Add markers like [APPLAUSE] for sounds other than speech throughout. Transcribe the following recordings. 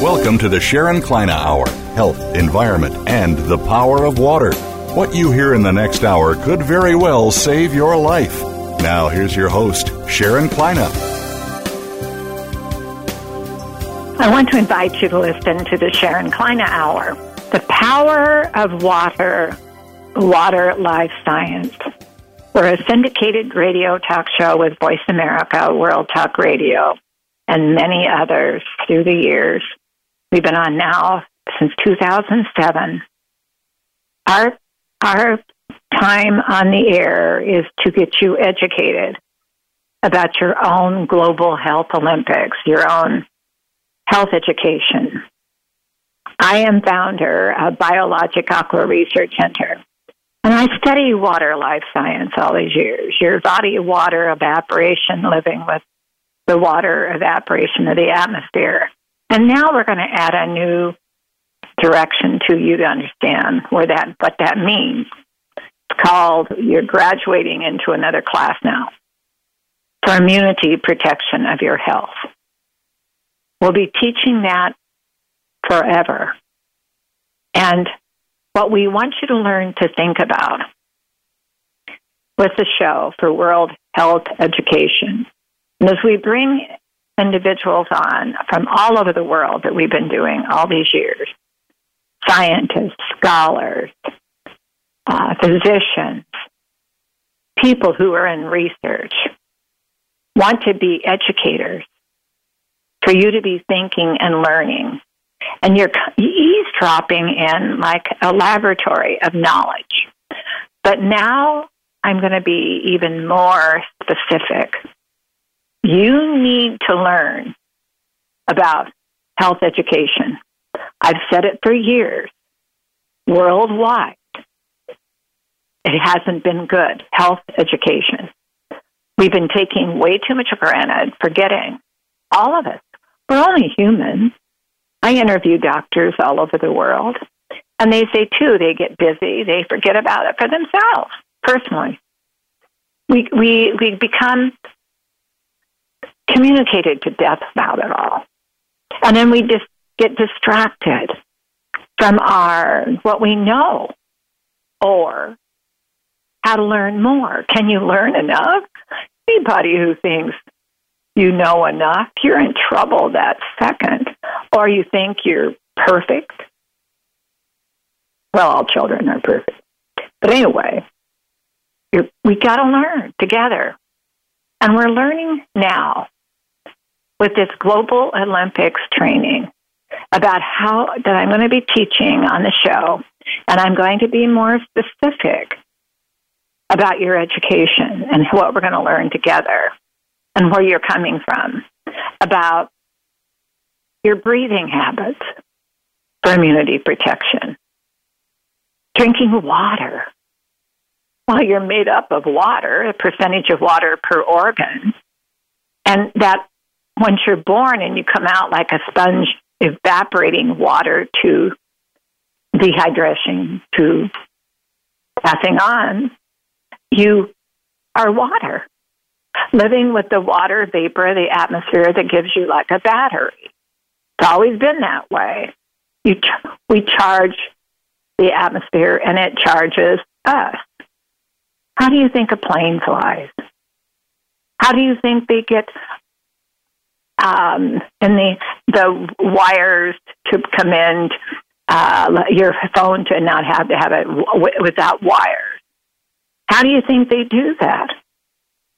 Welcome to the Sharon Kleyne Hour Health, Environment, and the Power of Water. What you hear in the next hour could very well save your life. Now, here's your host, Sharon Kleyne. I want to invite you to listen to the Sharon Kleyne Hour The Power of Water, Water Life Science. We're a syndicated radio talk show with Voice America, World Talk Radio, and many others through the years. We've been on now since 2007. Our, our time on the air is to get you educated about your own global health Olympics, your own health education. I am founder of Biologic Aqua Research Center, and I study water life science all these years. Your body water evaporation, living with the water evaporation of the atmosphere. And now we're going to add a new direction to you to understand where that what that means. It's called you're graduating into another class now for immunity protection of your health. We'll be teaching that forever. And what we want you to learn to think about with the show for World Health Education. And as we bring individuals on from all over the world that we've been doing all these years scientists, scholars, uh, physicians, people who are in research, want to be educators, for you to be thinking and learning. And you're eavesdropping in like a laboratory of knowledge. But now I'm going to be even more specific you need to learn about health education. I've said it for years. Worldwide, it hasn't been good. Health education. We've been taking way too much for granted, forgetting all of us. We're only humans. I interview doctors all over the world, and they say too they get busy, they forget about it for themselves personally. We we we become communicated to death about it all. And then we just get distracted from our what we know or how to learn more. Can you learn enough? Anybody who thinks you know enough, you're in trouble that second. Or you think you're perfect. Well, all children are perfect. But anyway, we got to learn together. And we're learning now with this global Olympics training about how that I'm going to be teaching on the show, and I'm going to be more specific about your education and what we're going to learn together and where you're coming from, about your breathing habits for immunity protection, drinking water. Well, you're made up of water, a percentage of water per organ, and that once you're born and you come out like a sponge evaporating water to dehydration to passing on, you are water. Living with the water vapor the atmosphere that gives you like a battery. It's always been that way. You ch- we charge the atmosphere and it charges us. How do you think a plane flies? How do you think they get um, and the the wires to come in uh, your phone to not have to have it w- without wires. How do you think they do that?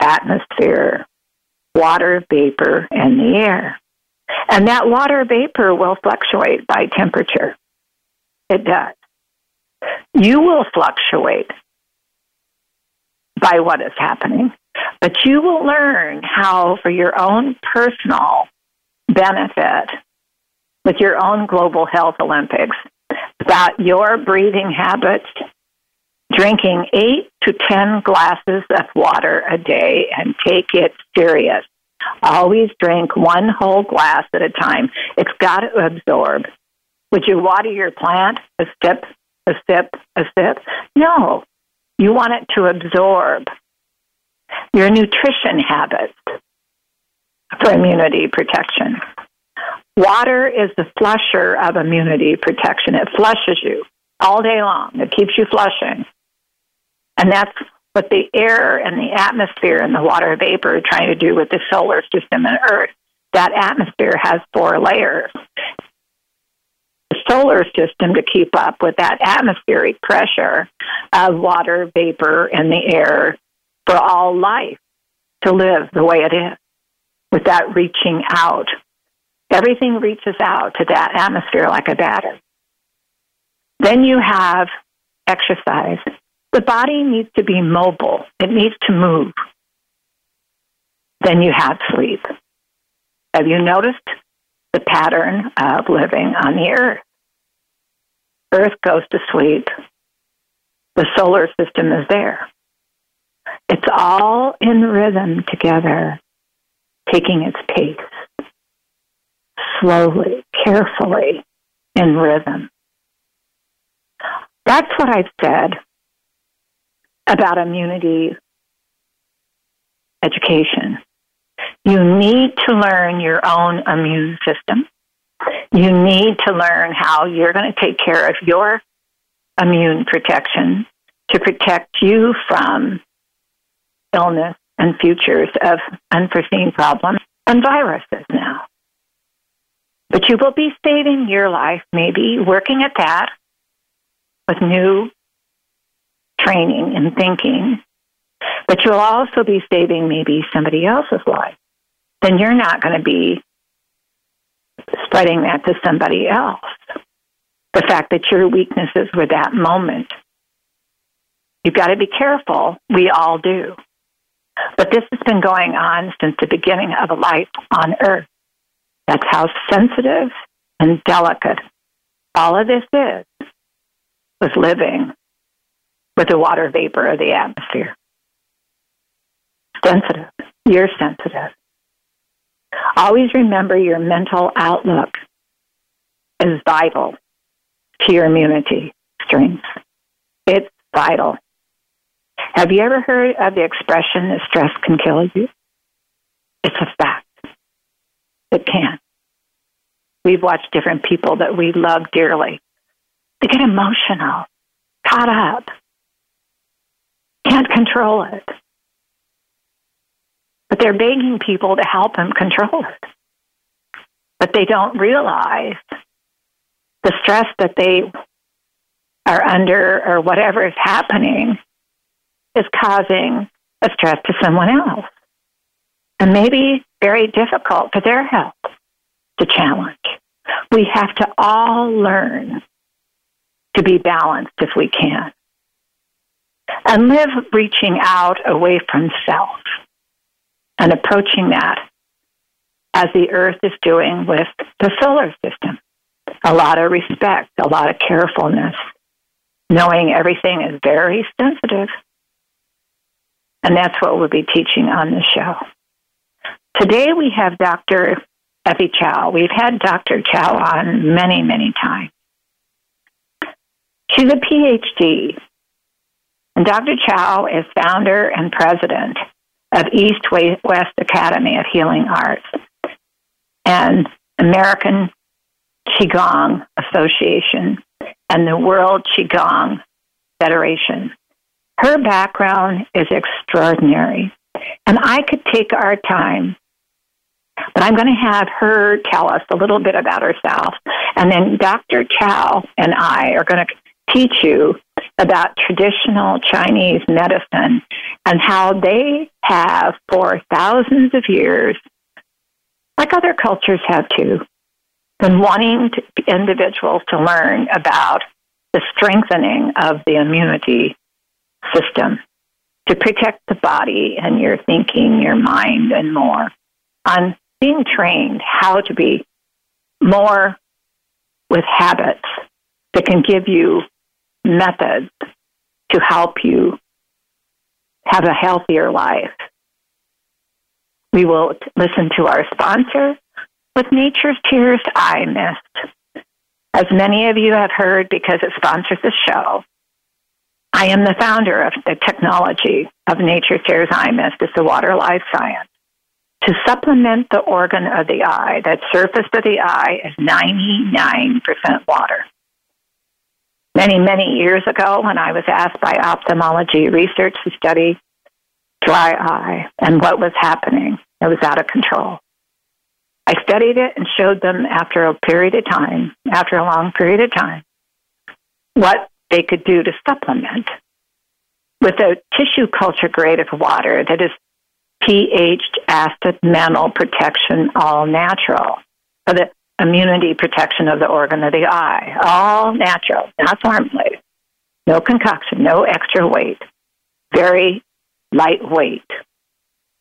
Atmosphere, water vapor, and the air. And that water vapor will fluctuate by temperature. It does. You will fluctuate by what is happening. But you will learn how, for your own personal benefit, with your own global health Olympics, about your breathing habits, drinking eight to 10 glasses of water a day and take it serious. Always drink one whole glass at a time. It's got to absorb. Would you water your plant a sip, a sip, a sip? No. You want it to absorb your nutrition habits for immunity protection. Water is the flusher of immunity protection. It flushes you all day long. It keeps you flushing. And that's what the air and the atmosphere and the water vapor are trying to do with the solar system and Earth. That atmosphere has four layers. The solar system to keep up with that atmospheric pressure of water, vapor, and the air for all life to live the way it is without reaching out. Everything reaches out to that atmosphere like a battery. Then you have exercise. The body needs to be mobile, it needs to move. Then you have sleep. Have you noticed the pattern of living on the earth? Earth goes to sleep. The solar system is there. It's all in rhythm together, taking its pace, slowly, carefully, in rhythm. That's what I've said about immunity education. You need to learn your own immune system. You need to learn how you're going to take care of your immune protection to protect you from illness and futures of unforeseen problems and viruses now. But you will be saving your life, maybe working at that with new training and thinking. But you'll also be saving maybe somebody else's life. Then you're not going to be spreading that to somebody else. The fact that your weaknesses were that moment. You've got to be careful. We all do. But this has been going on since the beginning of life on Earth. That's how sensitive and delicate all of this is with living with the water vapor of the atmosphere. Sensitive. You're sensitive. Always remember your mental outlook is vital to your immunity strength. It's vital. Have you ever heard of the expression that stress can kill you? It's a fact. It can. We've watched different people that we love dearly. They get emotional, caught up, can't control it. But they're begging people to help them control it. But they don't realize the stress that they are under or whatever is happening is causing a stress to someone else. And maybe very difficult for their health to challenge. We have to all learn to be balanced if we can. And live reaching out away from self and approaching that as the earth is doing with the solar system. A lot of respect, a lot of carefulness, knowing everything is very sensitive and that's what we'll be teaching on the show. Today we have Dr. Effie Chow. We've had Dr. Chow on many, many times. She's a PhD, and Dr. Chow is founder and president of East West Academy of Healing Arts and American Qigong Association and the World Qigong Federation. Her background is extraordinary. And I could take our time, but I'm going to have her tell us a little bit about herself. And then Dr. Chow and I are going to teach you about traditional Chinese medicine and how they have, for thousands of years, like other cultures have too, been wanting to, individuals to learn about the strengthening of the immunity system to protect the body and your thinking, your mind, and more on being trained how to be more with habits that can give you methods to help you have a healthier life. We will listen to our sponsor with Nature's Tears Eye Mist. As many of you have heard because it sponsors the show, I am the founder of the technology of Nature Tears Eye Mist. It's a water life science. to supplement the organ of the eye. That surface of the eye is 99% water. Many, many years ago, when I was asked by ophthalmology research to study dry eye and what was happening, it was out of control. I studied it and showed them after a period of time, after a long period of time, what they could do to supplement with a tissue culture grade of water that is pH acid mantle protection all natural for the immunity protection of the organ of the eye. All natural, not formulated. No concoction, no extra weight. Very lightweight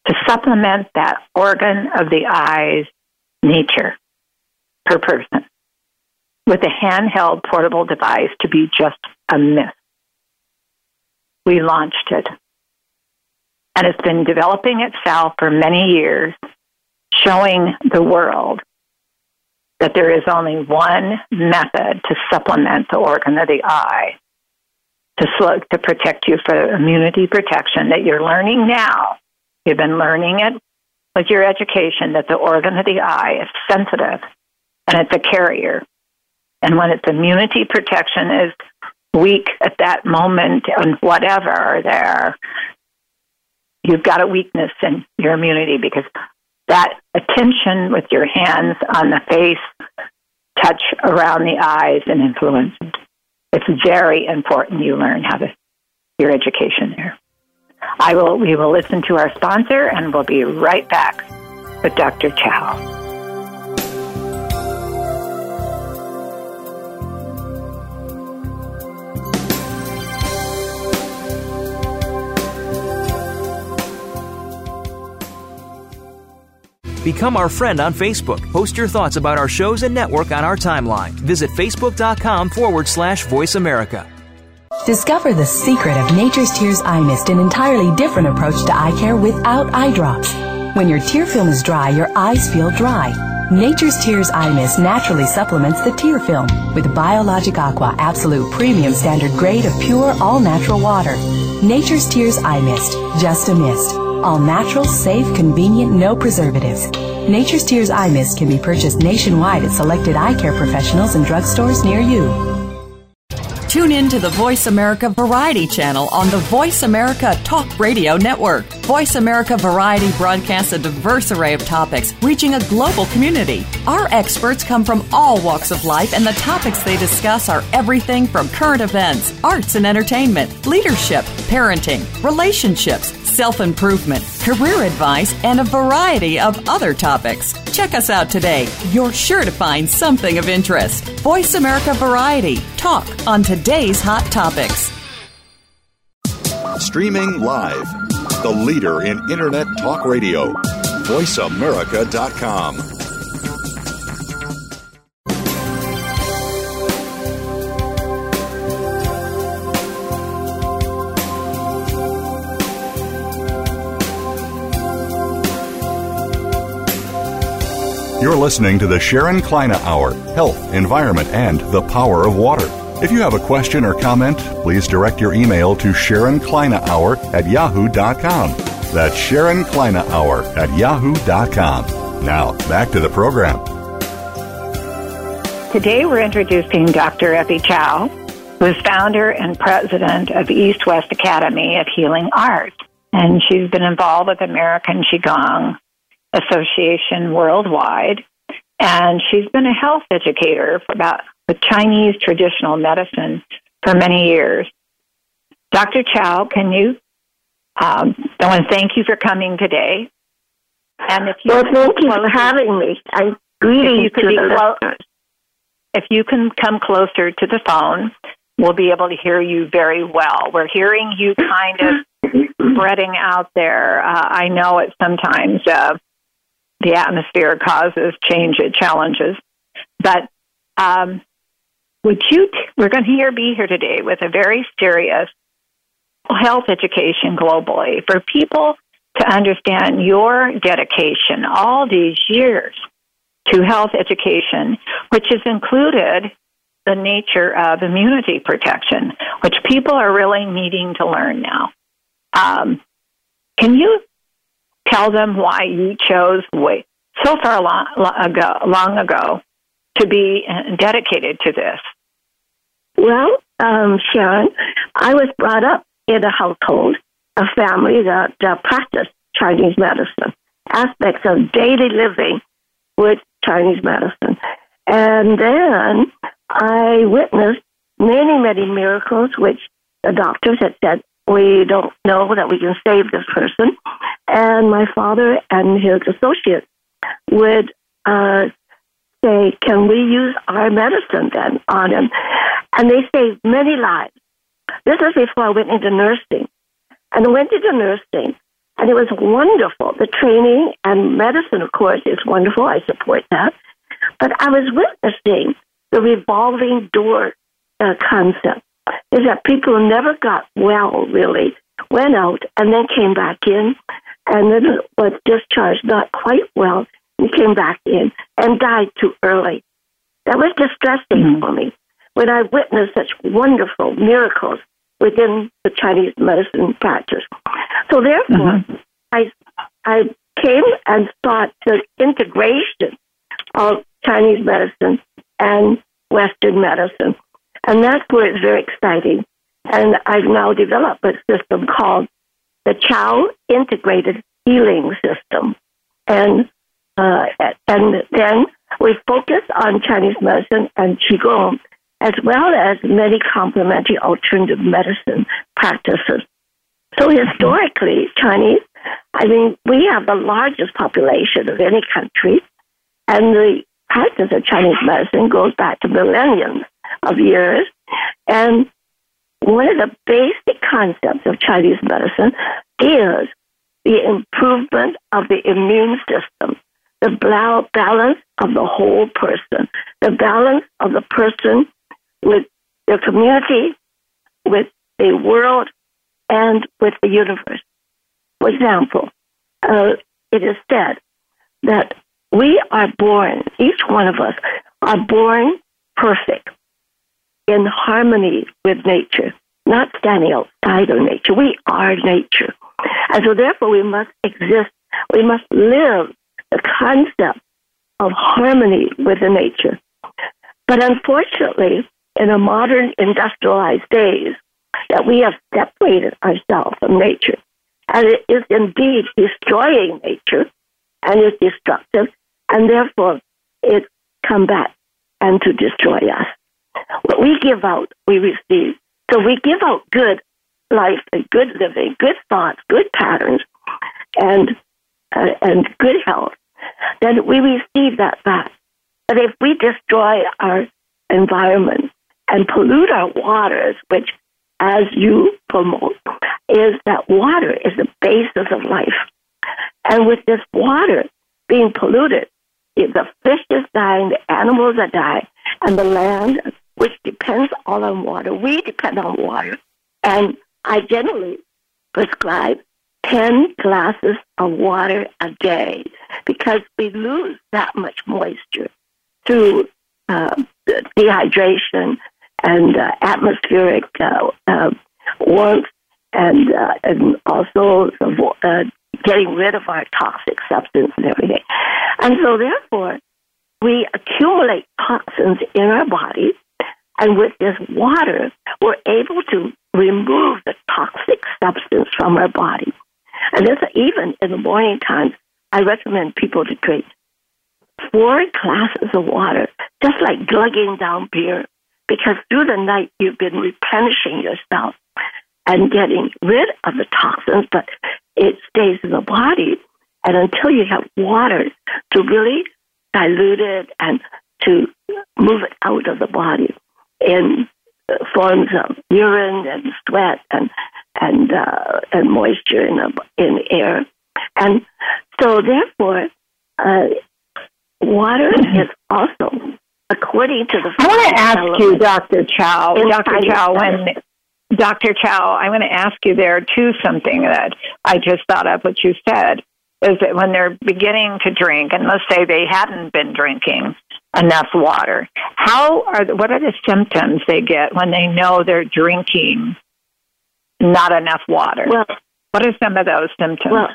to supplement that organ of the eye's nature per person with a handheld portable device to be just a myth. We launched it. And it's been developing itself for many years, showing the world that there is only one method to supplement the organ of the eye to, to protect you for immunity protection that you're learning now. You've been learning it with your education that the organ of the eye is sensitive and it's a carrier. And when its immunity protection is weak at that moment and whatever there, you've got a weakness in your immunity because that attention with your hands on the face, touch around the eyes, and influence. It's very important you learn how to your education there. I will we will listen to our sponsor and we'll be right back with Dr. Chow. Become our friend on Facebook. Post your thoughts about our shows and network on our timeline. Visit facebook.com forward slash voice America. Discover the secret of Nature's Tears Eye Mist, an entirely different approach to eye care without eye drops. When your tear film is dry, your eyes feel dry. Nature's Tears Eye Mist naturally supplements the tear film with Biologic Aqua Absolute Premium Standard Grade of pure, all natural water. Nature's Tears Eye Mist, just a mist. All natural, safe, convenient, no preservatives. Nature's Tears Eye Mist can be purchased nationwide at selected eye care professionals and drugstores near you. Tune in to the Voice America Variety channel on the Voice America Talk Radio Network. Voice America Variety broadcasts a diverse array of topics, reaching a global community. Our experts come from all walks of life, and the topics they discuss are everything from current events, arts and entertainment, leadership, parenting, relationships, self improvement, career advice, and a variety of other topics. Check us out today. You're sure to find something of interest. Voice America Variety. Talk on today's hot topics. Streaming live. The leader in Internet talk radio. VoiceAmerica.com. You're listening to the Sharon Kleyne Hour Health, Environment, and the Power of Water. If you have a question or comment, please direct your email to Sharon Kleyne Hour at yahoo.com. That's Sharon Kleyne Hour at yahoo.com. Now, back to the program. Today we're introducing Dr. Effie Chow, who is founder and president of East West Academy of Healing Art. And she's been involved with American Qigong Association worldwide. And she's been a health educator for about the Chinese traditional medicine for many years. Dr. Chow, can you? Um, I want to thank you for coming today. And if you well, thank you for having me. I greetings to the clo- If you can come closer to the phone, we'll be able to hear you very well. We're hearing you kind of [CLEARS THROAT] spreading out there. Uh, I know it sometimes uh, the atmosphere causes change, it challenges. But um, would you? T- we're going to here be here today with a very serious health education globally for people to understand your dedication all these years to health education, which has included the nature of immunity protection, which people are really needing to learn now. Um, can you tell them why you chose way so far long, ago, long ago to be uh, dedicated to this? Well, um, Sharon, I was brought up in a household, a family that uh, practiced Chinese medicine, aspects of daily living with Chinese medicine. And then I witnessed many, many miracles, which the doctors had said, we don't know that we can save this person. And my father and his associates would uh, say, Can we use our medicine then on him? And they saved many lives. This was before I went into nursing. And I went into nursing, and it was wonderful. The training and medicine, of course, is wonderful. I support that. But I was witnessing the revolving door uh, concept is that people never got well, really, went out and then came back in, and then was discharged not quite well and came back in and died too early. That was distressing mm-hmm. for me when I witnessed such wonderful miracles within the Chinese medicine practice. So therefore, mm-hmm. I I came and sought the integration of Chinese medicine and Western medicine. And that's where it's very exciting. And I've now developed a system called the Chow Integrated Healing System. And uh, and then we focus on Chinese medicine and Qigong, as well as many complementary alternative medicine practices. So historically, Chinese, I mean, we have the largest population of any country, and the practice of Chinese medicine goes back to millenniums of years. And one of the basic concepts of Chinese medicine is the improvement of the immune system, the balance of the whole person, the balance of the person with their community, with the world, and with the universe. For example, uh, it is said that we are born, each one of us are born perfect in harmony with nature, not standing outside of nature. We are nature. And so therefore we must exist, we must live the concept of harmony with the nature. But unfortunately, in a modern industrialized days, that we have separated ourselves from nature. And it is indeed destroying nature and is destructive, and therefore it come back and to destroy us. What we give out, we receive. So we give out good life and good living, good thoughts, good patterns, and uh, and good health. Then we receive that back. But if we destroy our environment and pollute our waters, which, as you promote, is that water is the basis of life, and with this water being polluted, the fish is dying, the animals are dying, and the land which depends all on water. We depend on water. And I generally prescribe 10 glasses of water a day because we lose that much moisture through uh, dehydration and uh, atmospheric uh, uh warmth and, uh, and also uh, getting rid of our toxic substance and everything. And so, therefore, we accumulate toxins in our body and with this water, we're able to remove the toxic substance from our body. And this, even in the morning times, I recommend people to drink four glasses of water, just like glugging down beer, because through the night you've been replenishing yourself and getting rid of the toxins, but it stays in the body. And until you have water to really dilute it and to move it out of the body, in forms of urine and sweat and and uh, and moisture in the in air, and so therefore, uh, water is also according to the. I want to ask you, Dr. Chow, Dr. Chow, when Dr. Chow, I want to ask you there too something that I just thought of what you said is that when they're beginning to drink, and let's say they hadn't been drinking, enough water. How are the, what are the symptoms they get when they know they're drinking not enough water? Well, what are some of those symptoms? Well,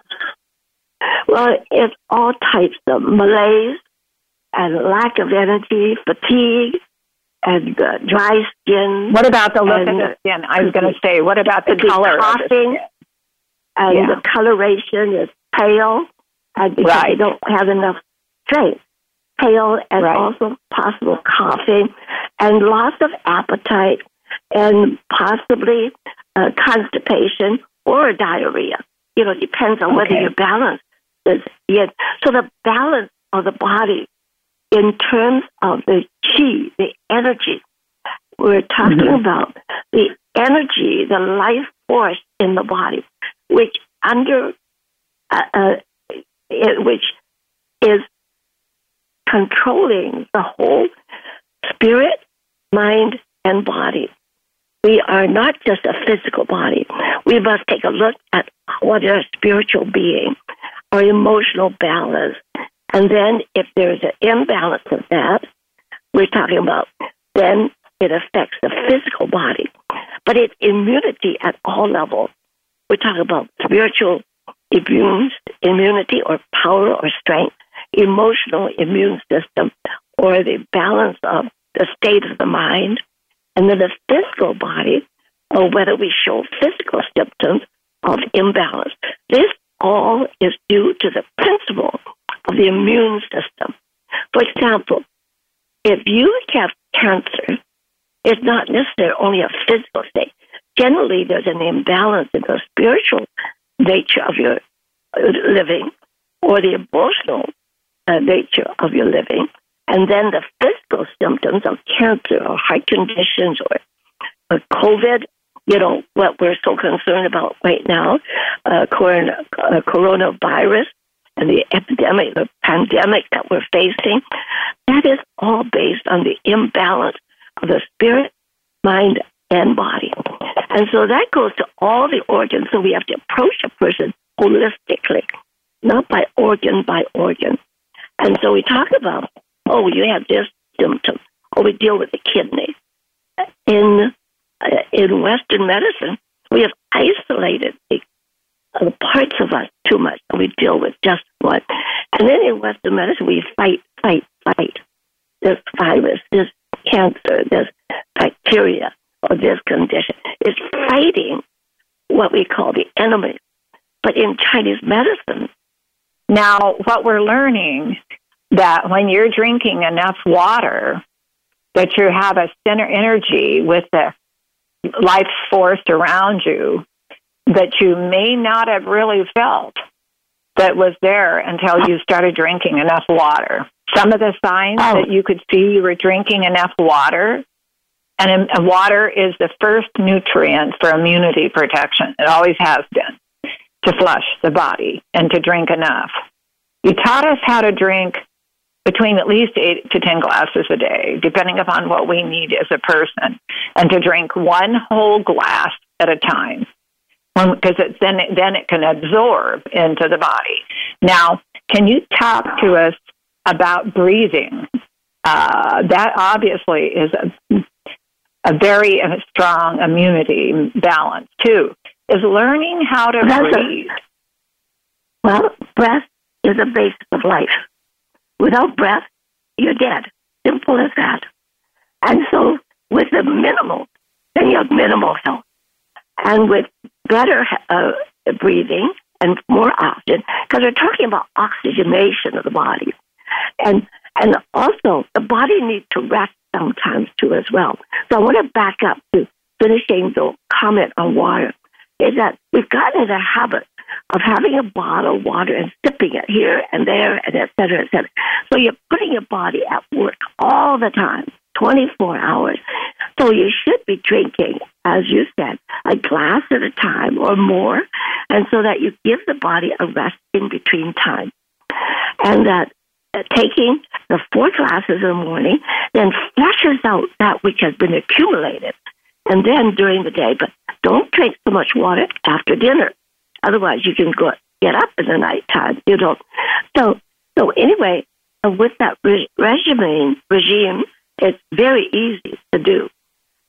Well, it's all types of malaise and lack of energy, fatigue, and uh, dry skin. What about the look of the skin? I was going to say, what about the color? Coughing, and Yeah. the coloration is pale, and because Right. they don't have enough strength. Pale and Right. also possible coughing, and loss of appetite, and possibly uh, constipation or diarrhea. You know, it depends on whether Okay. your balance is yes. So the balance of the body in terms of the chi, the energy. We're talking Mhm. about the energy, the life force in the body, which under, uh, uh, which is controlling the whole spirit, mind, and body. We are not just a physical body. We must take a look at what is our spiritual being, our emotional balance, and then if there's an imbalance of that, we're talking about, then it affects the physical body. But it's immunity at all levels. We're talking about spiritual immune, immunity or power or strength, emotional immune system, or the balance of the state of the mind, and then the physical body, or whether we show physical symptoms of imbalance. This all is due to the principle of the immune system. For example, if you have cancer, it's not necessarily only a physical state. Generally, there's an imbalance in the spiritual nature of your living or the emotional uh, nature of your living, and then the physical symptoms of cancer or heart conditions or, COVID. You know what we're so concerned about right now, uh, corona, uh, coronavirus and the epidemic, the pandemic that we're facing. That is all based on the imbalance of the spirit, mind, and body. And so that goes to all the organs. So we have to approach a person holistically, not by organ by organ. And so we talk about, oh, you have this symptom, or we deal with the kidney. In uh, in Western medicine, we have isolated the, uh, parts of us too much, and we deal with just one. And then in Western medicine, we fight, fight, fight. This virus, this cancer, this bacteria, or this condition is fighting what we call the enemy. But in Chinese medicine, Now, what we're learning that when you're drinking enough water, that you have a center energy with the life force around you that you may not have really felt that was there until you started drinking enough water. Some of the signs Oh. that you could see you were drinking enough water, and, and water is the first nutrient for immunity protection. It always has been to flush the body and to drink enough. You taught us how to drink between at least eight to ten glasses a day, depending upon what we need as a person, and to drink one whole glass at a time, because then it, then it can absorb into the body. Now, can you talk to us about breathing? Uh, that obviously is a, a very uh, strong immunity balance too. Is learning how to a- breathe. well, breath is the basis of life. Without breath, you're dead. Simple as that. And so, with the minimal, then you have minimal health. And with better uh, breathing and more oxygen, because we're talking about oxygenation of the body. And and also, the body needs to rest sometimes too as well. So I want to back up to finishing the comment on water. Is that we've gotten in the habit of having a bottle of water and sipping it here and there and et cetera, et cetera. So you're putting your body at work all the time, 24 hours. So you should be drinking, as you said, a glass at a time or more, and so that you give the body a rest in between time. And that uh, taking the four glasses in the morning then flushes out that which has been accumulated. And then during the day, but don't drink so much water after dinner. Otherwise, you can go get up in the nighttime. You don't. So, so anyway, uh, with that re- regime, regime, it's very easy to do.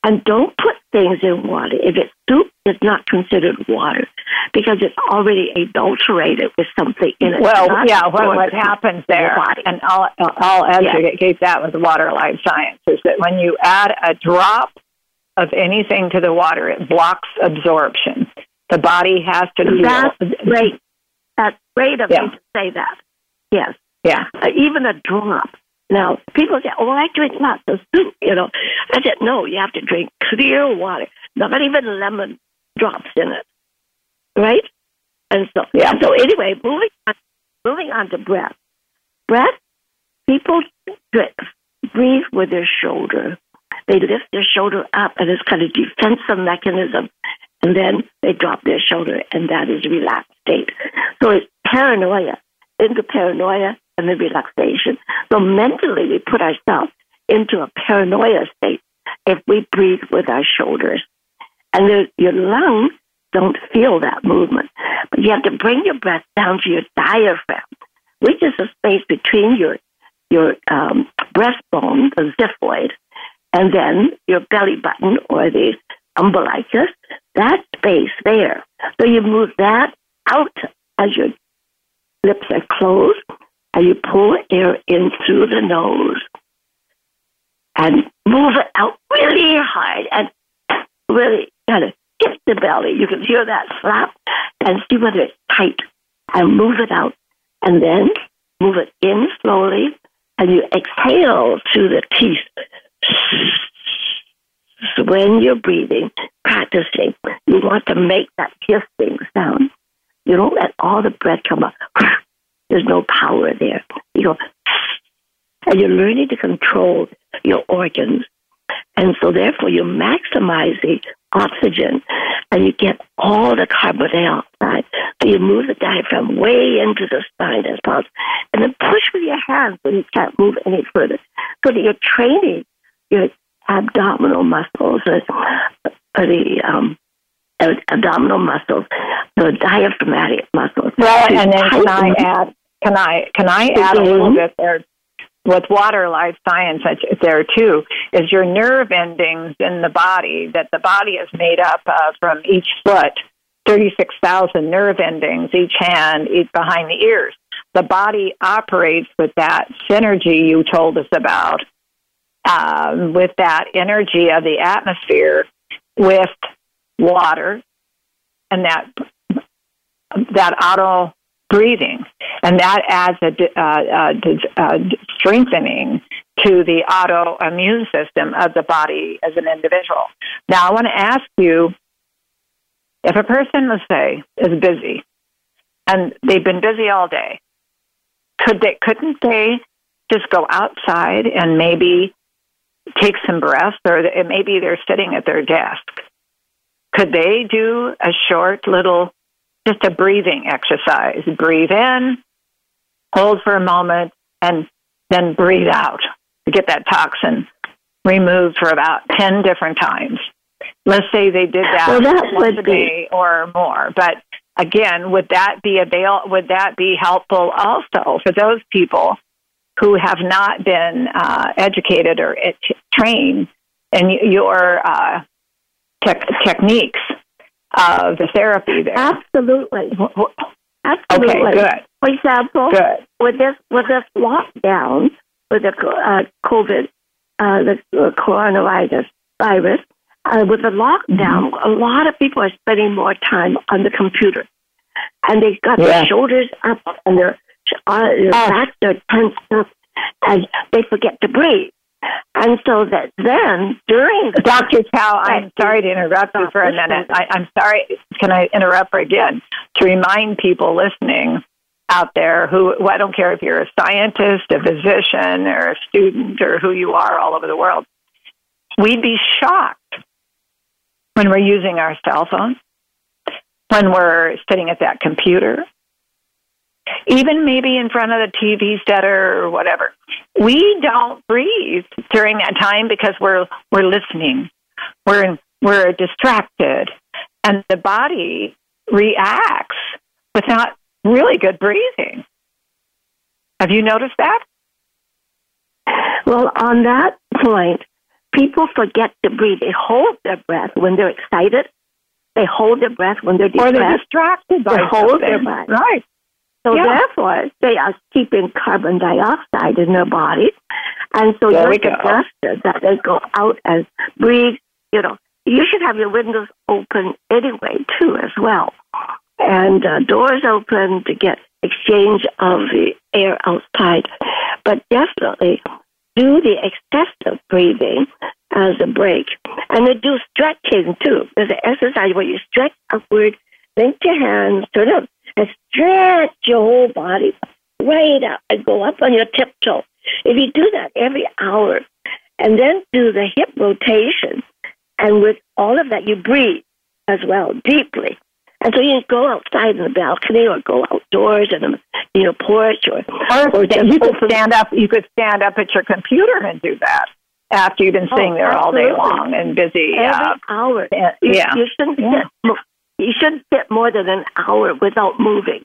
And don't put things in water. If it's soup, it's not considered water. because it's already adulterated with something in it. Well, yeah, what, what happens there, and I'll, I'll educate yeah. that with water life science, is that when you add a drop of anything to the water, it blocks absorption. The body has to feel. That's great. That's great of yeah. you to say that. Yes. Yeah. Uh, even a drop. Now, people say, oh, I drink lots of soup, you know. I said, no, you have to drink clear water, not even lemon drops in it. Right? And so, yeah. so anyway, moving on, moving on to breath. Breath, people breathe with their shoulder. They lift their shoulder up, and it's kind of defensive mechanism. And then they drop their shoulder, and that is relaxed state. So it's paranoia into paranoia and the relaxation. So mentally, we put ourselves into a paranoia state if we breathe with our shoulders. And the, your lungs don't feel that movement. But you have to bring your breath down to your diaphragm, which is the space between your your um, breastbone, the xiphoid, and then your belly button or the umbilicus. That space there. So you move that out as your lips are closed, and you pull air in through the nose and move it out really hard and really kind of hit the belly. You can hear that flap and see whether it's tight and move it out. And then move it in slowly and you exhale through the teeth. When you're breathing, practicing, you want to make that hissing sound. You don't let all the breath come up. [SIGHS] There's no power there. You go, [SIGHS] and you're learning to control your organs. And so therefore you maximize the oxygen and you get all the carbon dioxide. So you move the diaphragm way into the spine as possible. And then push with your hands when you can't move any further. So that you're training your abdominal muscles, uh, or, the um, abdominal muscles, the diaphragmatic muscles. Well, and then can I add? Can I can I add a little mm-hmm. bit there? With water life science there too is your nerve endings in the body that the body is made up of from each foot, thirty six thousand nerve endings each hand, each behind the ears. The body operates with that synergy you told us about, um, with that energy of the atmosphere, with water and that that auto breathing, and that adds a, uh, strengthening to the autoimmune system of the body as an individual. Now, I want to ask you if a person, let's say, is busy and they've been busy all day, could they couldn't they just go outside and maybe take some breaths, or maybe they're sitting at their desk could they do a short little, just a breathing exercise? Breathe in, hold for a moment, and then breathe out to get that toxin removed for about 10 different times. Let's say they did that, well, that once a day or more. But again, would that be avail? Would that be helpful also for those people who have not been uh, educated or trained in your uh, techniques of the therapy there. Absolutely. Absolutely. Okay, good. For example, good. with this with this lockdown with the uh, COVID, uh, the coronavirus virus, uh, with the lockdown, mm-hmm. a lot of people are spending more time on the computer, and they've got yeah. their shoulders up and their uh, oh. backs are up, and they forget to breathe. And so that then during the Dr. Chow, I'm sorry to interrupt you for a minute. I, I'm sorry. Can I interrupt again to remind people listening out there who well, I don't care if you're a scientist, a physician, or a student, or who you are all over the world. We'd be shocked when we're using our cell phone, when we're sitting at that computer, even maybe in front of the TV set or whatever. We don't breathe during that time because we're we're listening. We're in, we're distracted, and the body reacts without really good breathing. Have you noticed that? Well, on that point, people forget to breathe. They hold their breath when they're excited They hold their breath when they're depressed. Or they're distracted by they hold their breath. Right. So Yeah. therefore, they are keeping carbon dioxide in their bodies, and so There you're suggested that they go out and breathe. You know, you should have your windows open anyway too, as well, and uh, doors open to get exchange of the air outside. But definitely do the excessive breathing as a break, and then do stretching too. There's an exercise where you stretch upward, link your hands, turn up, and stretch your whole body right up and go up on your tiptoe. If you do that every hour, and then do the hip rotation, and with all of that, you breathe as well deeply. And so you go outside in the balcony or go outdoors in the you know porch or Or, Or just you could stand up. You could stand up at your computer and do that after you've been sitting Oh, there all day long and busy. every Uh, hour. yeah, You, you shouldn't Yeah. You shouldn't sit more than an hour without moving.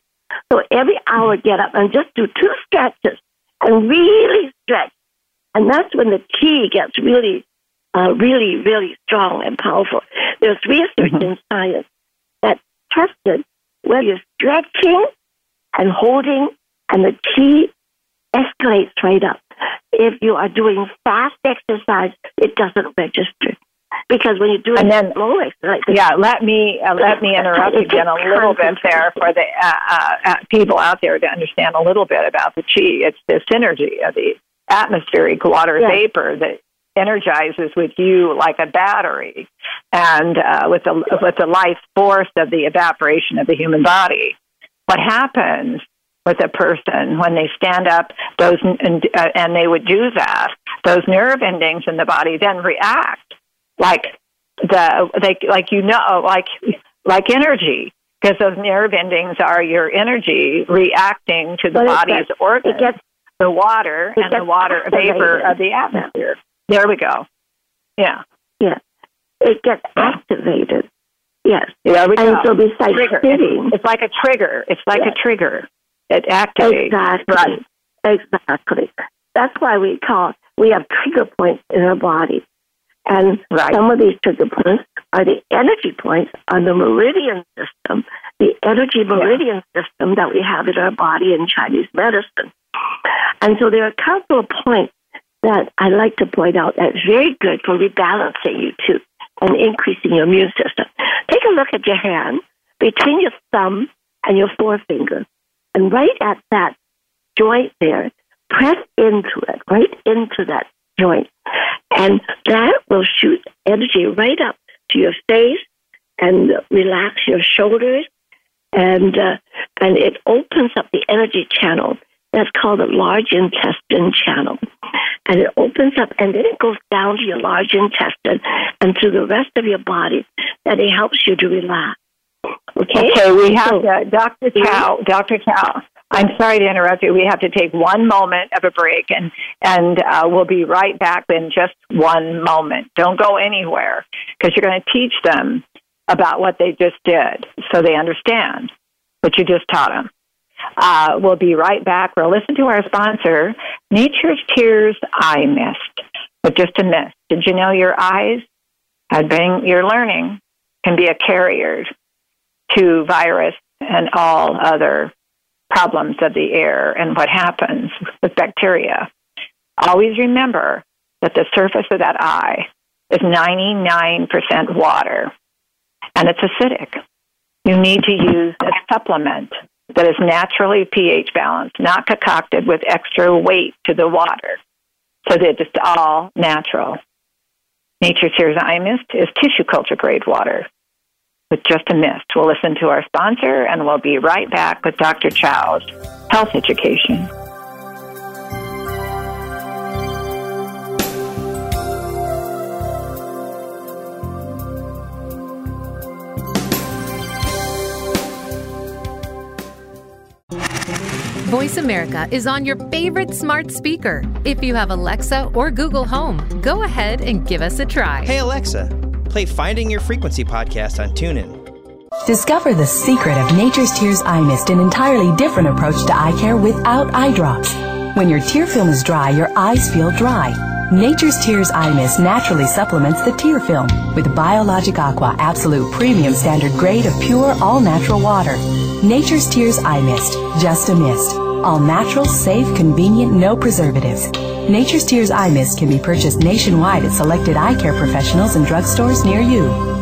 So every hour, get up and just do two stretches and really stretch. And that's when the chi gets really, uh, really, really strong and powerful. There's research Mhm. in science that tested where you're stretching and holding, and the chi escalates right up. If you are doing fast exercise, it doesn't register. Because when you do And then- slow exercise, yeah, let me uh, let me [LAUGHS] interrupt again a little bit there for the uh, uh, uh, people out there to understand a little bit about the chi. It's this energy of the atmospheric water Yes. vapor that energizes with you like a battery, and uh, with the with the life force of the evaporation of the human body. What happens with a person when they stand up? Those and, uh, and they would do that. Those nerve endings in the body then react like the like like you know like like energy because those nerve endings are your energy reacting to the But body's gets- organs, it gets the water and the water vapor of the atmosphere. There we go. Yeah, yeah, it gets activated. Yes. there we go. And so besides Trigger. sitting, It's like a trigger. It's like Yeah. a trigger. It activates. exactly, Right. exactly. That's why we call we have trigger points in our body, and Right. some of these trigger points are the energy points on the meridian system, the energy meridian system that we have in our body in Chinese medicine. And so there are a couple of points that I like to point out that's very good for rebalancing you too and increasing your immune system. Take a look at your hand between your thumb and your forefinger, and right at that joint there, press into it, right into that and that will shoot energy right up to your face and relax your shoulders, and uh, and it opens up the energy channel. That's called the large intestine channel. And it opens up and then it goes down to your large intestine and to the rest of your body. And it helps you to relax. Okay? Okay, we have So- to, Dr. Chow, Dr. Chow. I'm sorry to interrupt you. We have to take one moment of a break, and and uh, we'll be right back in just one moment. Don't go anywhere because you're going to teach them about what they just did, so they understand what you just taught them. Uh, we'll be right back. We'll listen to our sponsor, Nature's Tears Eye Mist. But just a mist. Did you know your eyes, had been your learning, can be a carrier to virus and all other problems of the air and what happens with bacteria. Always remember that the surface of that eye is 99% water and it's acidic. You need to use a supplement that is naturally pH balanced, not concocted with extra weight to the water, so that it's all natural. Nature's Tears Eye Mist is tissue culture grade water with just a mist. We'll listen to our sponsor and we'll be right back with Dr. Chow's health education. Voice America is on your favorite smart speaker. If you have Alexa or Google Home, go ahead and give us a try. Hey Alexa, play Finding Your Frequency podcast on TuneIn. Discover the secret of Nature's Tears Eye Mist, an entirely different approach to eye care without eye drops. When your tear film is dry, your eyes feel dry. Nature's Tears Eye Mist naturally supplements the tear film with Biologic Aqua Absolute Premium Standard Grade of pure, all natural water. Nature's Tears Eye Mist, just a mist. All natural, safe, convenient, no preservatives. Nature's Tears Eye Mist can be purchased nationwide at selected eye care professionals and drugstores near you.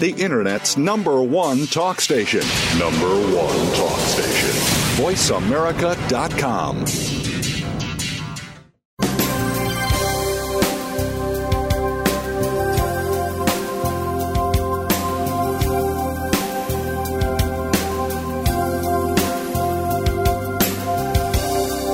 the Internet's number one talk station. Number one talk station. VoiceAmerica.com.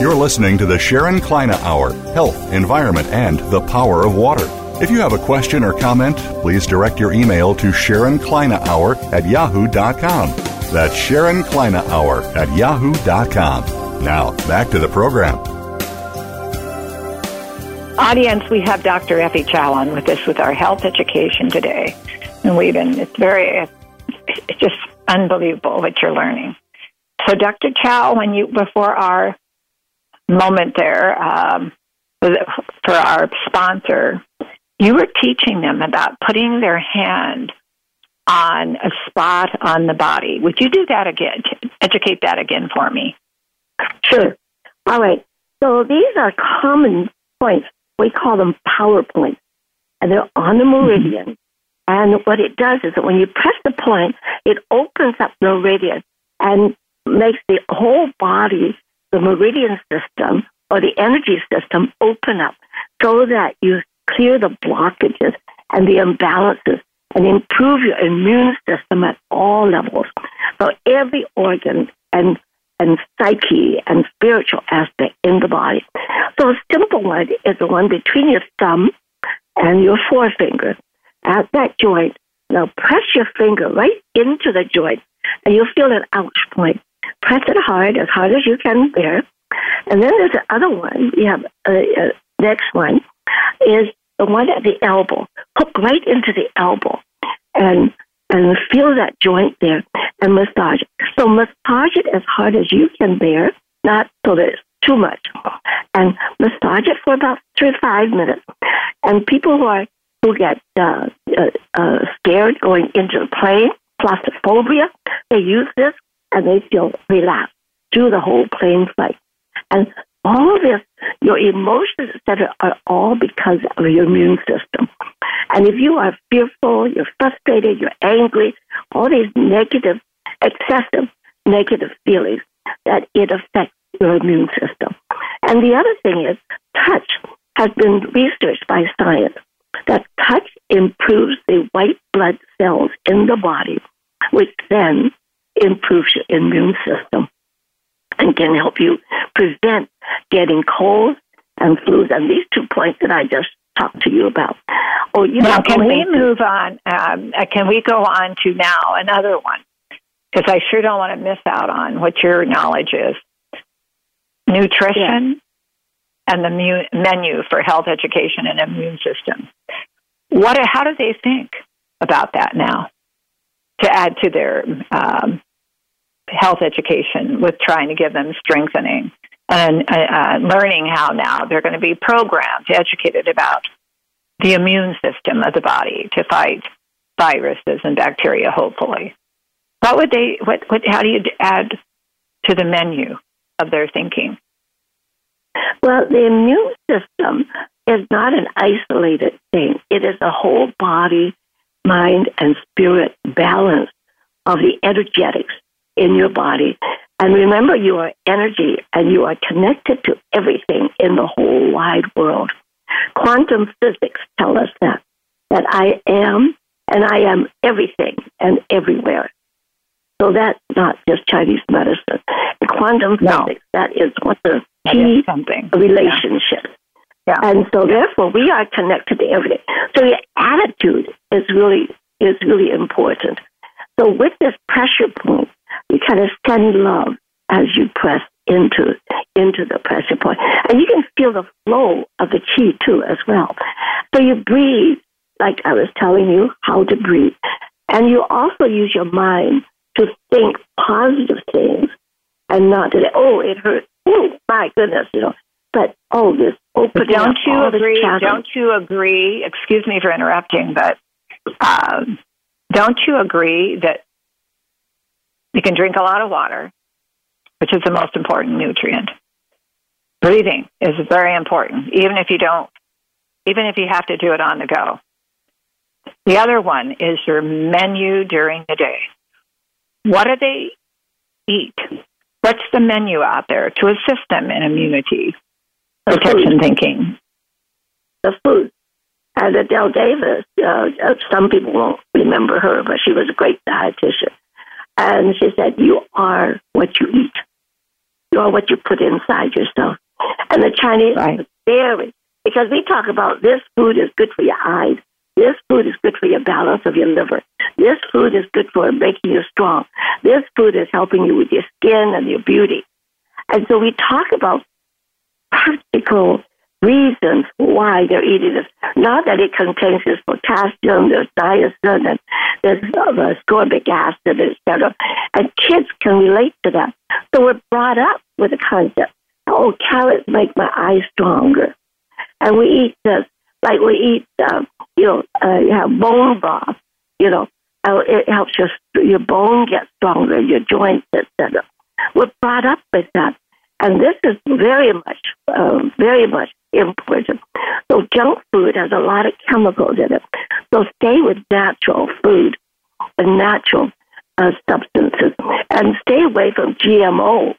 You're listening to the Sharon Kleyne Hour Health, Environment, and the Power of Water. If you have a question or comment, please direct your email to Sharon Hour at yahoo.com. That's Sharon Hour at yahoo.com. Now, back to the program. Audience, we have Dr. Effie Chow on with us with our health education today. And we've been, it's very, it's just unbelievable what you're learning. So, Dr. Chow, when you, before our moment there, um, for our sponsor, you were teaching them about putting their hand on a spot on the body. Would you do that again? Educate that again for me. Sure. All right. So these are common points. We call them power points. And they're on the meridian. Mm-hmm. And what it does is that when you press the point, it opens up the meridian and makes the whole body, the meridian system or the energy system open up so that you clear the blockages and the imbalances and improve your immune system at all levels. So every organ and and psyche and spiritual aspect in the body. So a simple one is the one between your thumb and your forefinger at that joint. Now press your finger right into the joint and you'll feel an ouch point. Press it hard, as hard as you can bear. And then there's the other one. We have a, a next one is the one at the elbow. Hook right into the elbow and and feel that joint there and massage it. So massage it as hard as you can bear, not so that it's too much. And massage it for about three to five minutes. And people who are who get uh, uh, uh, scared going into the plane, claustrophobia, they use this and they feel relaxed through the whole plane flight. And all this, your emotions, etc., are all because of your immune system. And if you are fearful, you're frustrated, you're angry, all these negative, excessive negative feelings, that it affects your immune system. And the other thing is, touch has been researched by science that touch improves the white blood cells in the body, which then improves your immune system and can help you prevent getting colds and flus. And these two points that I just talked to you about. Oh, you now, know, can we move on? Um, uh, can we go on to now another one? Because I sure don't want to miss out on what your knowledge is. Nutrition yeah. and the mu- menu for health education and immune system. What? How do they think about that now? To add to their um, health education with trying to give them strengthening and uh, uh, learning how now they're going to be programmed, educated about the immune system of the body to fight viruses and bacteria, hopefully. What would they, what, what, how do you add to the menu of their thinking? Well, the immune system is not an isolated thing. It is a whole body, mind, and spirit balance of the energetics in your body. And remember, you are energy and you are connected to everything in the whole wide world. Quantum physics tell us that, that I am and I am everything and everywhere. So that's not just Chinese medicine. quantum No. physics. That is one of the key something. relationships. Yeah. And so therefore we are connected to everything. So your attitude is really is really important. So with this pressure point, you kind of send love as you press into into the pressure point. And you can feel the flow of the chi too as well. So you breathe, like I was telling you how to breathe. And you also use your mind to think positive things and not to say, oh, it hurts. [LAUGHS] Oh, my goodness, you know. But, oh, this opening Don't you agree? Don't you agree? Excuse me for interrupting, but um, don't you agree that you can drink a lot of water, which is the most important nutrient? Breathing is very important, even if you don't, even if you have to do it on the go. The other one is your menu during the day. What do they eat? What's the menu out there to assist them in immunity, The protection food. thinking? the food. And Adelle Davis, uh, uh, some people won't remember her, but she was a great dietitian. And she said, You are what you eat. You are what you put inside yourself. And the Chinese Right. are very, because we talk about this food is good for your eyes. This food is good for your balance of your liver. This food is good for making you strong. This food is helping you with your skin and your beauty. And so we talk about practical reasons why they're eating this. Not that it contains this potassium, there's niacin, and there's uh, ascorbic acid, etc. And kids can relate to that. So we're brought up with the concept, oh, carrots make my eyes stronger. And we eat this, like we eat, um, you know, uh, you have bone broth, you know, uh, it helps your, your bone get stronger, your joints, etc. We're brought up with that. And this is very much, uh, very much important. So junk food has a lot of chemicals in it. So stay with natural food and natural uh, substances, and stay away from GMO.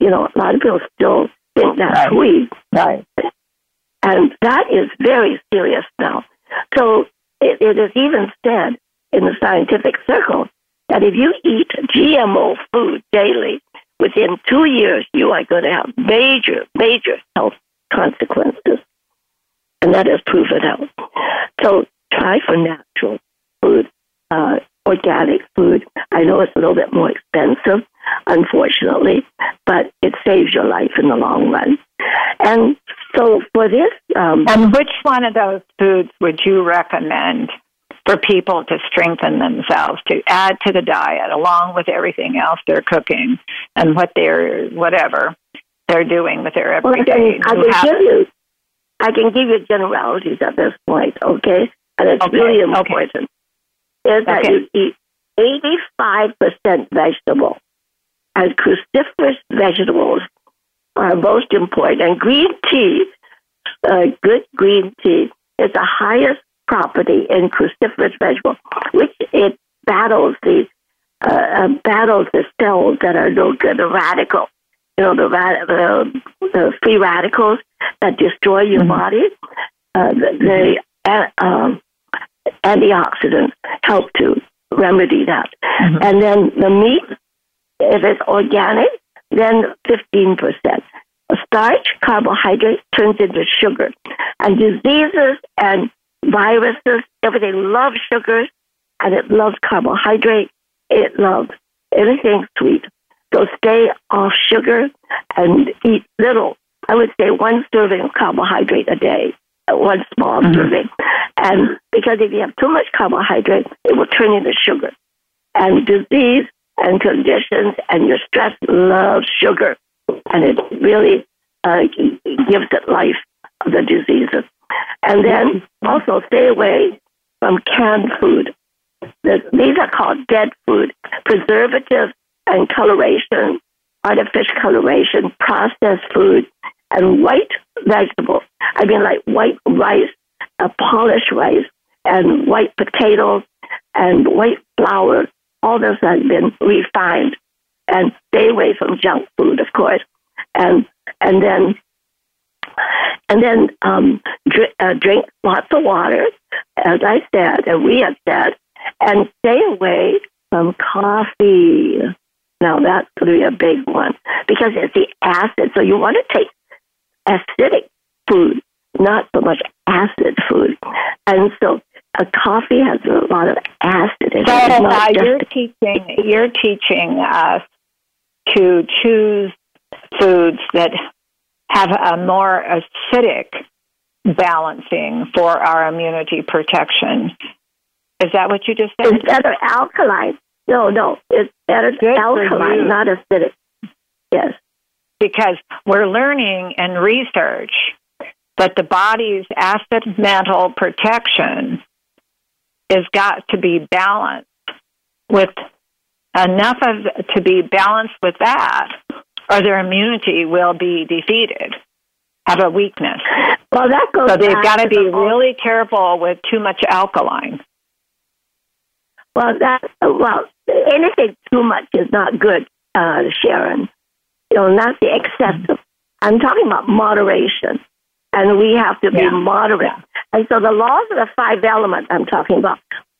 You know, a lot of people still think that's Right. sweet, Right. and that is very serious now. So it, it is even said in the scientific circle that if you eat GMO food daily, within two years you are going to have major, major health consequences. And that has proven out. So try for natural food, uh, organic food. I know it's a little bit more expensive, unfortunately, but it saves your life in the long run. And so for this, um, And which one of those foods would you recommend for people to strengthen themselves, to add to the diet, along with everything else they're cooking and what they're, whatever they're doing with their Well, I can, I can give you, I can give you generalities at this point, okay? And it's Okay, really okay. important. Is that Okay. you eat eighty-five percent vegetable, and cruciferous vegetables are most important. And green tea, uh, good green tea, is the highest property in cruciferous vegetable, which it battles the uh, uh, battles the cells that are no good, the radical you know, the, rad- the, the free radicals that destroy your body, uh, the, the uh, um, antioxidants help to remedy that. And then the meat, if it's organic, then 15%. Starch, carbohydrate turns into sugar. And diseases and viruses, everything loves sugars and it loves carbohydrate. It loves anything sweet. So stay off sugar and eat little. I would say one serving of carbohydrate a day, uh, one small serving. And because if you have too much carbohydrate, it will turn into sugar. And disease and conditions and your stress loves sugar. And it really uh, gives it life, the diseases. And then also stay away from canned food. These are called dead food, preservatives and coloration, artificial coloration, processed food, and white vegetables. I mean, like white rice, uh, polished rice, and white potatoes, and white flour. All this has been refined. And stay away from junk food, of course. And and then and then um, uh, drink lots of water, as I said, and we have said, and stay away from coffee. Now that's going to be a big one because it's the acid. So you want to take acidic food, not so much acid food. And so a coffee has a lot of acid in it. So uh, you're teaching you're teaching us to choose foods that have a more acidic balancing for our immunity protection. Is that what you just said? it's better alkaline. No, no, it's better Good alkaline, not acidic. Yes. because we're learning in research that the body's acid mm-hmm. mantle protection has got to be balanced with enough of to be balanced with that or their immunity will be defeated have a weakness Well, that goes. so they've got to be the really careful with too much alkaline Well, that well, anything too much is not good, uh, Sharon. You know, not the excessive. I'm talking about moderation, and we have to be Yeah. moderate. And so, the laws of the five elements I'm talking about,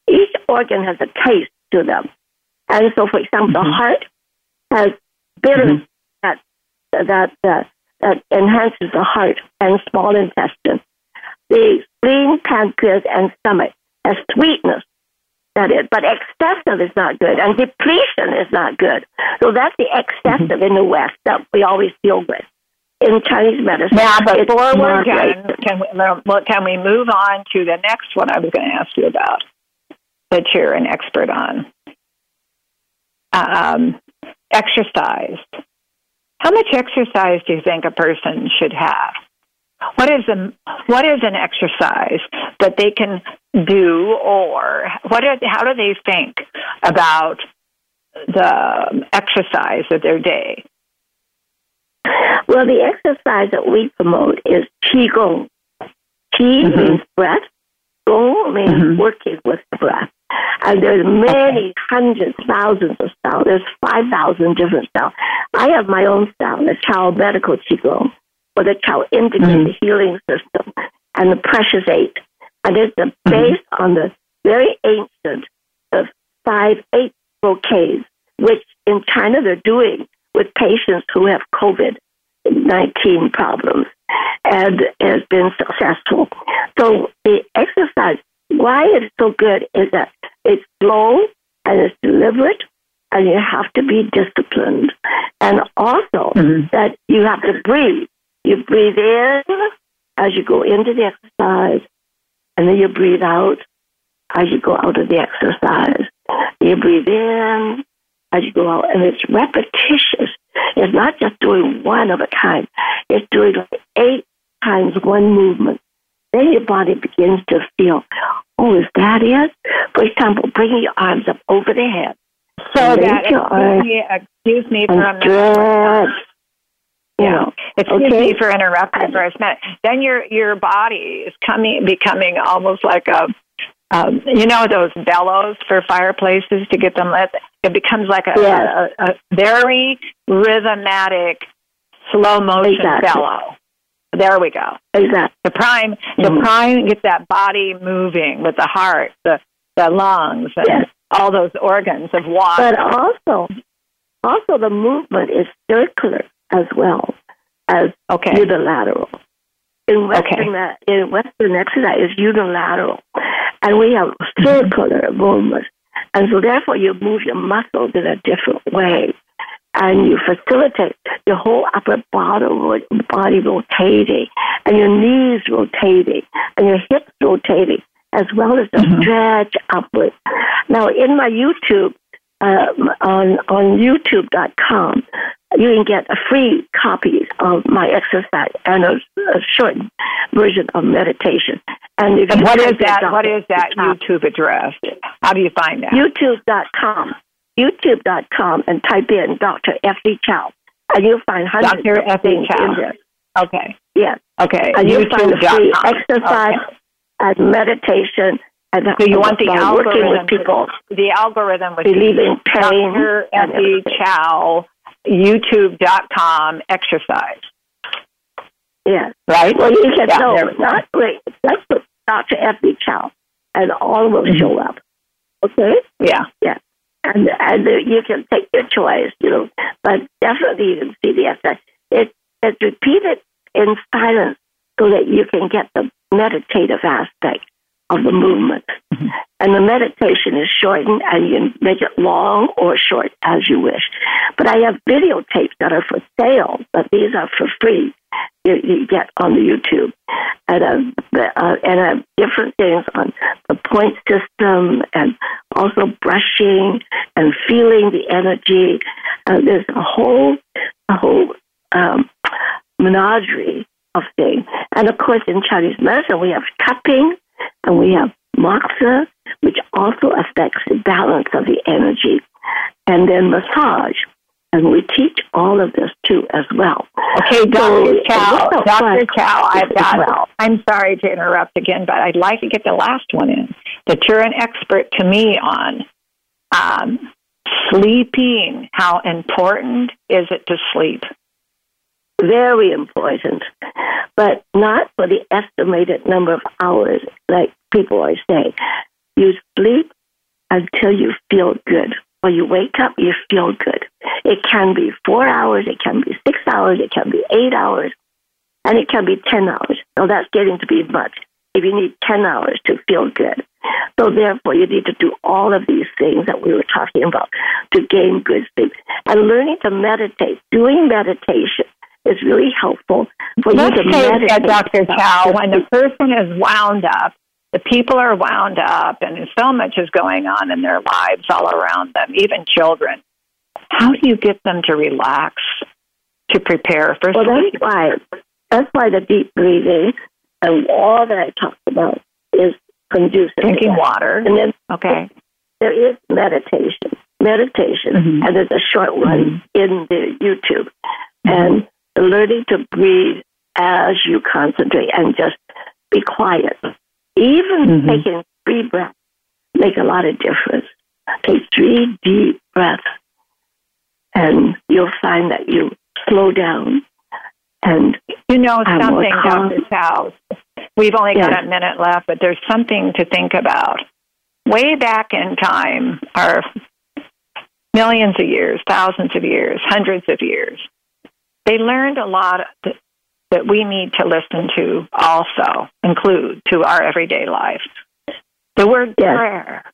each organ has a taste to them. And so, for example, the heart has bitterness that that uh, that enhances the heart and small intestine. The spleen, pancreas, and stomach has sweetness that is, but excessive is not good, and depletion is not good. So that's the excessive in the West that we always deal with. In Chinese medicine, Now, before we're done, can we, can we move on to the next one I was going to ask you about that you're an expert on? Um, exercise. How much exercise do you think a person should have? What is a, what is an exercise that they can do, or what? Are, how do they think about the exercise of their day? Well, the exercise that we promote is Qigong. Qi mm-hmm. means breath. Gong means mm-hmm. working with breath. And there's many hundreds, thousands of styles. There's 5,000 different styles. I have my own style, the Chow Medical Qigong, or the Chow Integrated Healing System, and the Precious Eight. And it's uh, based on the very ancient of five, eight bouquets, which in China they're doing with patients who have COVID 19 problems and has been successful. So the exercise, why it's so good is that it's slow and it's deliberate and you have to be disciplined. And also that you have to breathe. You breathe in as you go into the exercise and then you breathe out as you go out of the exercise. You breathe in as you go out, and it's repetitious. It's not just doing one of a kind. It's doing like eight times one movement. Then your body begins to feel, oh, is that it? For example, bringing your arms up over the head. So that excuse me, excuse me for a minute. Know, Excuse okay? me for interrupting for a minute. Then your your body is coming becoming almost like a um, you know those bellows for fireplaces to get them lit. It becomes like a, Yes. a, a very rhythmatic, slow motion Exactly. bellow. There we go. Exactly. The prime, the Mhm. prime gets that body moving with the heart, the the lungs, and Yes. all those organs of water. But also, also the movement is circular as well as okay. unilateral. In Western, uh, in Western exercise is unilateral, and we have circular movements, and so therefore you move your muscles in a different way, and you facilitate your whole upper body, body rotating, and your knees rotating, and your hips rotating, as well as the stretch upwards. Now, in my YouTube, um, on on YouTube.com, you can get a free copy of my exercise and a, a short version of meditation. And if And you what is that? What is that YouTube address? How do you find that? YouTube.com, YouTube.com, and type in Dr. Effie Chow, and you'll find hundreds Dr. of things Chow. in there. Okay. Yes, Okay. and you'll find the free exercise Okay. and meditation. And So you want the working algorithm with people The algorithm with pain. Dr. everything. Chow, YouTube.com exercise. Yes. Right? Well, you can Yeah, no, there we go. not wait. That's what Dr. F.B. Chow, and all will Mhm. show up. Okay. Yeah. Yeah. and and you can take your choice, you know, but definitely you can see the effect. It, it's repeated in silence so that you can get the meditative aspect of the movement. Mm-hmm. And the meditation is shortened and you can make it long or short as you wish. But I have videotapes that are for sale, but these are for free. You, you get on the YouTube, and uh, uh, and uh, different things on the point system, and also brushing and feeling the energy. Uh, there's a whole a whole um, menagerie of things, and of course in Chinese medicine we have cupping, and we have moxa, which also affects the balance of the energy, and then massage. And we teach all of this too as well. Okay, Dr. So, Chow, Dr. Chow, I've got, well. I'm sorry to interrupt again, but I'd like to get the last one in that you're an expert to me on um, sleeping. How important is it to sleep? Very important, but not for the estimated number of hours like people always say. You sleep until you feel good. When you wake up, you feel good. It can be four hours, it can be six hours, it can be eight hours, and it can be 10 hours. So that's getting to be much if you need 10 hours to feel good. So therefore, you need to do all of these things that we were talking about to gain good sleep. And learning to meditate, doing meditation is really helpful for Let's you to meditate. At Dr. Chow, when the person is wound up, the people are wound up, and so much is going on in their lives all around them, even children. How do you get them to relax, to prepare for well, sleep? that's why that's why the deep breathing and all that I talked about is conducive. Drinking water. And then okay, there is meditation, meditation, mm-hmm. and there's a short one mm-hmm. in the YouTube, mm-hmm. and learning to breathe as you concentrate and just be quiet. Even mm-hmm. taking three breaths make a lot of difference. Take three deep breaths, and you'll find that you slow down. And you know something, Dr. Chow. We've only yes. got a minute left, but there's something to think about. Way back in time, our millions of years, thousands of years, hundreds of years, they learned a lot that, that we need to listen to also, include to our everyday life. The word yes. prayer.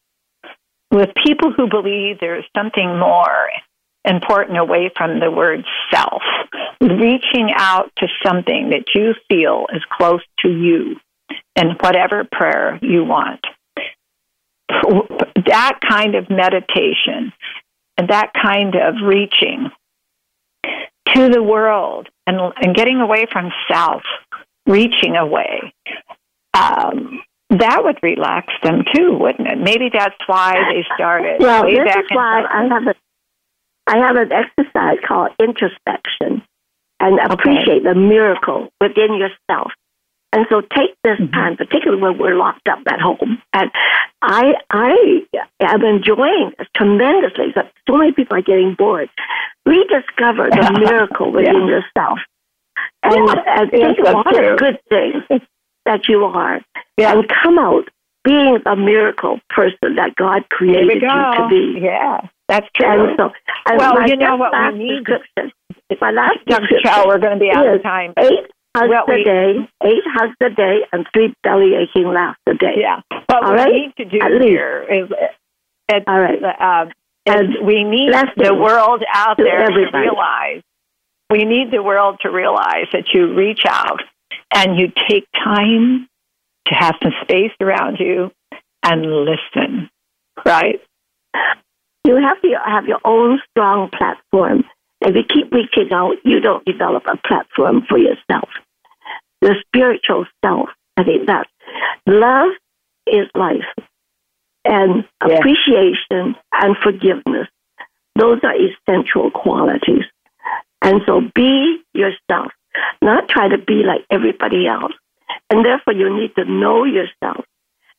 With people who believe there's something more important away from the word self, reaching out to something that you feel is close to you in whatever prayer you want. That kind of meditation and that kind of reaching to the world and, and getting away from self, reaching away. Um, that would relax them too, wouldn't it? Maybe that's why they started. [LAUGHS] Well, this is why I have a I have an exercise called introspection and appreciate okay. the miracle within yourself. And so take this mm-hmm. time, particularly when we're locked up at home. And I I am enjoying this tremendously. But so many people are getting bored. Rediscover the miracle within yeah. yourself. And, yeah, and take all the good things that you are. Yeah. And come out being a miracle person that God created you to be. Yeah, that's true. And so, and well, you know what we need. My last Dr. Chow, we're going to be out of time. Eight hugs well, a day, eight hugs a day, and three belly aching laughs a day. Yeah. What All we right? need to do At here least. is, it, All right. Uh, and we need the world out there everybody. to realize. We need the world to realize that you reach out and you take time to have some space around you and listen. Right? You have to have your own strong platform if you keep reaching out, you don't develop a platform for yourself. The spiritual self, I think that love is life. And yeah. appreciation and forgiveness, those are essential qualities. And so be yourself, not try to be like everybody else. And therefore, you need to know yourself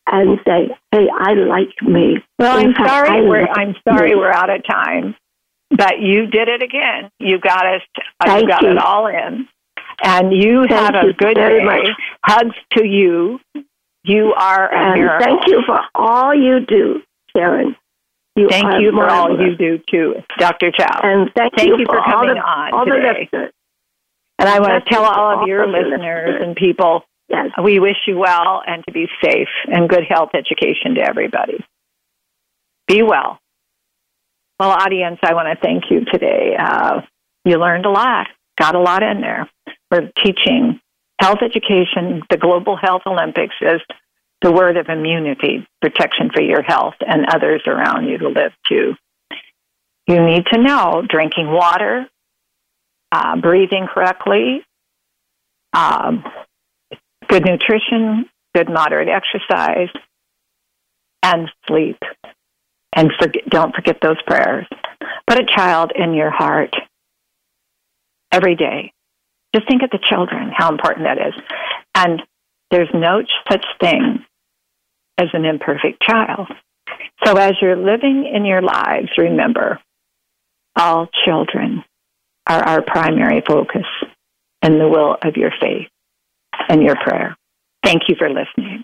and say, "Hey, I like me." Well, In I'm fact, sorry. we're, I'm sorry. Me. We're out of time. But you did it again. You got us. Uh, you got you. it all in, and you thank have you a good day. Much. Hugs to you. You are a and miracle. Thank you for all you do, Sharon. You thank you for all you do too, Dr. Chow. And thank, Thank you for all coming the, on all today. and I want to tell all of your listeners listeners. and people, Yes. we wish you well and to be safe and good health education to everybody. Be well. Well, audience, I want to thank you today. Uh, you learned a lot, got a lot in there. We're teaching health education. The Global Health Olympics is the word of immunity, protection for your health and others around you to live too. You need to know drinking water, uh, breathing correctly, um, good nutrition, good moderate exercise, and sleep. And don't forget those prayers. Put a child in your heart every day. Just think of the children, how important that is. And there's no such thing as an imperfect child. So as you're living in your lives, remember all children are our primary focus in the will of your faith and your prayer. Thank you for listening.